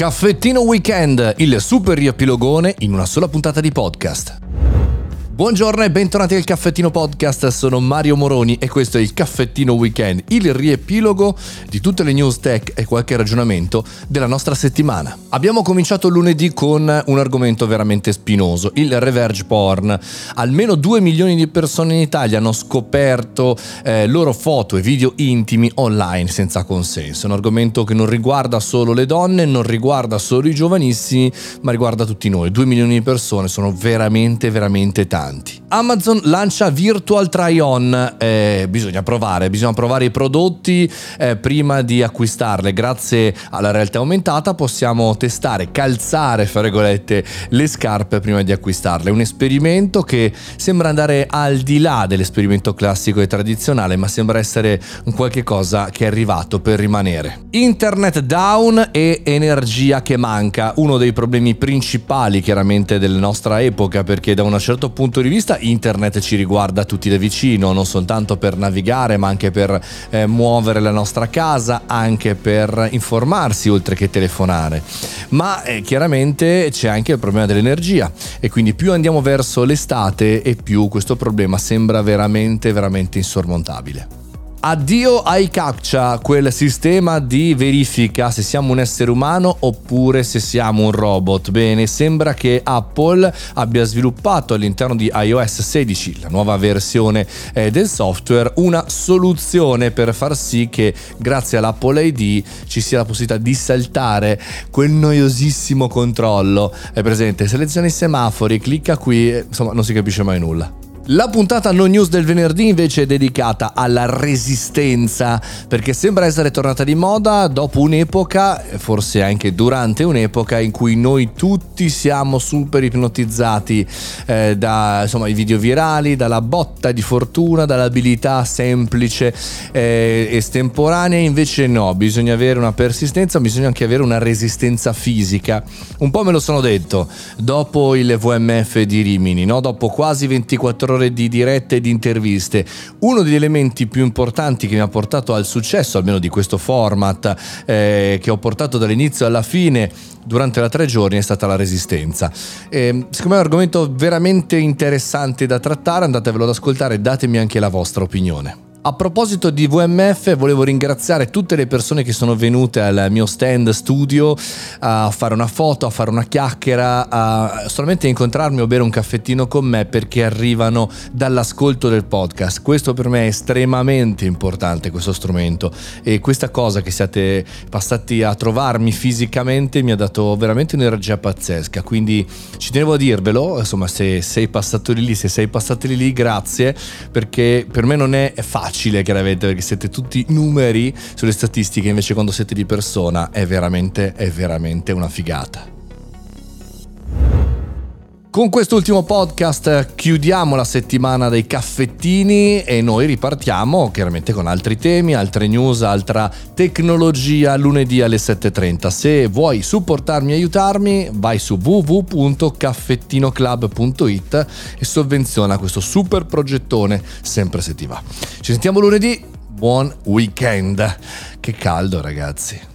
Caffettino Weekend, il super riepilogone in una sola puntata di podcast. Buongiorno e bentornati al Caffettino Podcast, sono Mario Moroni e questo è il Caffettino Weekend, il riepilogo di tutte le news tech e qualche ragionamento della nostra settimana. Abbiamo cominciato lunedì con un argomento veramente spinoso, il reverge porn. Almeno 2 milioni di persone in Italia hanno scoperto eh, loro foto e video intimi online senza consenso. Un argomento che non riguarda solo le donne, non riguarda solo i giovanissimi, ma riguarda tutti noi. 2 milioni di persone sono veramente, veramente tanti importanti. Amazon lancia Virtual Try-On, eh, bisogna provare, bisogna provare i prodotti eh, prima di acquistarle. Grazie alla realtà aumentata possiamo testare, calzare, fra virgolette, le scarpe prima di acquistarle. Un esperimento che sembra andare al di là dell'esperimento classico e tradizionale, ma sembra essere un qualche cosa che è arrivato per rimanere. Internet down e energia che manca, uno dei problemi principali chiaramente della nostra epoca, perché da un certo punto punto di vista internet ci riguarda tutti da vicino, non soltanto per navigare ma anche per eh, muovere la nostra casa, anche per informarsi oltre che telefonare. Ma eh, chiaramente c'è anche il problema dell'energia e quindi più andiamo verso l'estate e più questo problema sembra veramente veramente insormontabile. Addio ai captcha, quel sistema di verifica se siamo un essere umano oppure se siamo un robot. Bene, sembra che Apple abbia sviluppato all'interno di iOS 16, la nuova versione eh, del software, una soluzione per far sì che grazie all'Apple ID ci sia la possibilità di saltare quel noiosissimo controllo. È presente, seleziona i semafori, clicca qui, insomma non si capisce mai nulla. La puntata no news del venerdì invece è dedicata alla resistenza, perché sembra essere tornata di moda dopo un'epoca, forse anche durante un'epoca, in cui noi tutti siamo super ipnotizzati eh, da insomma, i video virali, dalla botta di fortuna, dall'abilità semplice eh, estemporanea, invece no, bisogna avere una persistenza, bisogna anche avere una resistenza fisica. Un po' me lo sono detto dopo il VMF di Rimini, no? dopo quasi 24 ore ore di dirette e di interviste. Uno degli elementi più importanti che mi ha portato al successo, almeno di questo format, eh, che ho portato dall'inizio alla fine durante la tre giorni è stata la resistenza. E, secondo me è un argomento veramente interessante da trattare, andatevelo ad ascoltare, datemi anche la vostra opinione. A proposito di VMF, volevo ringraziare tutte le persone che sono venute al mio stand studio a fare una foto, a fare una chiacchiera, a solamente incontrarmi o bere un caffettino con me perché arrivano dall'ascolto del podcast. Questo per me è estremamente importante, questo strumento. E questa cosa che siate passati a trovarmi fisicamente mi ha dato veramente un'energia pazzesca. Quindi ci tenevo a dirvelo, insomma, se sei passato di lì, se sei passato di lì, grazie, perché per me non è facile facile chiaramente perché siete tutti numeri sulle statistiche, invece quando siete di persona è veramente, è veramente una figata. Con quest'ultimo podcast chiudiamo la settimana dei caffettini e noi ripartiamo chiaramente con altri temi, altre news, altra tecnologia lunedì alle 7.30. Se vuoi supportarmi e aiutarmi vai su www.caffettinoclub.it e sovvenziona questo super progettone sempre se ti va. Ci sentiamo lunedì, buon weekend. Che caldo ragazzi.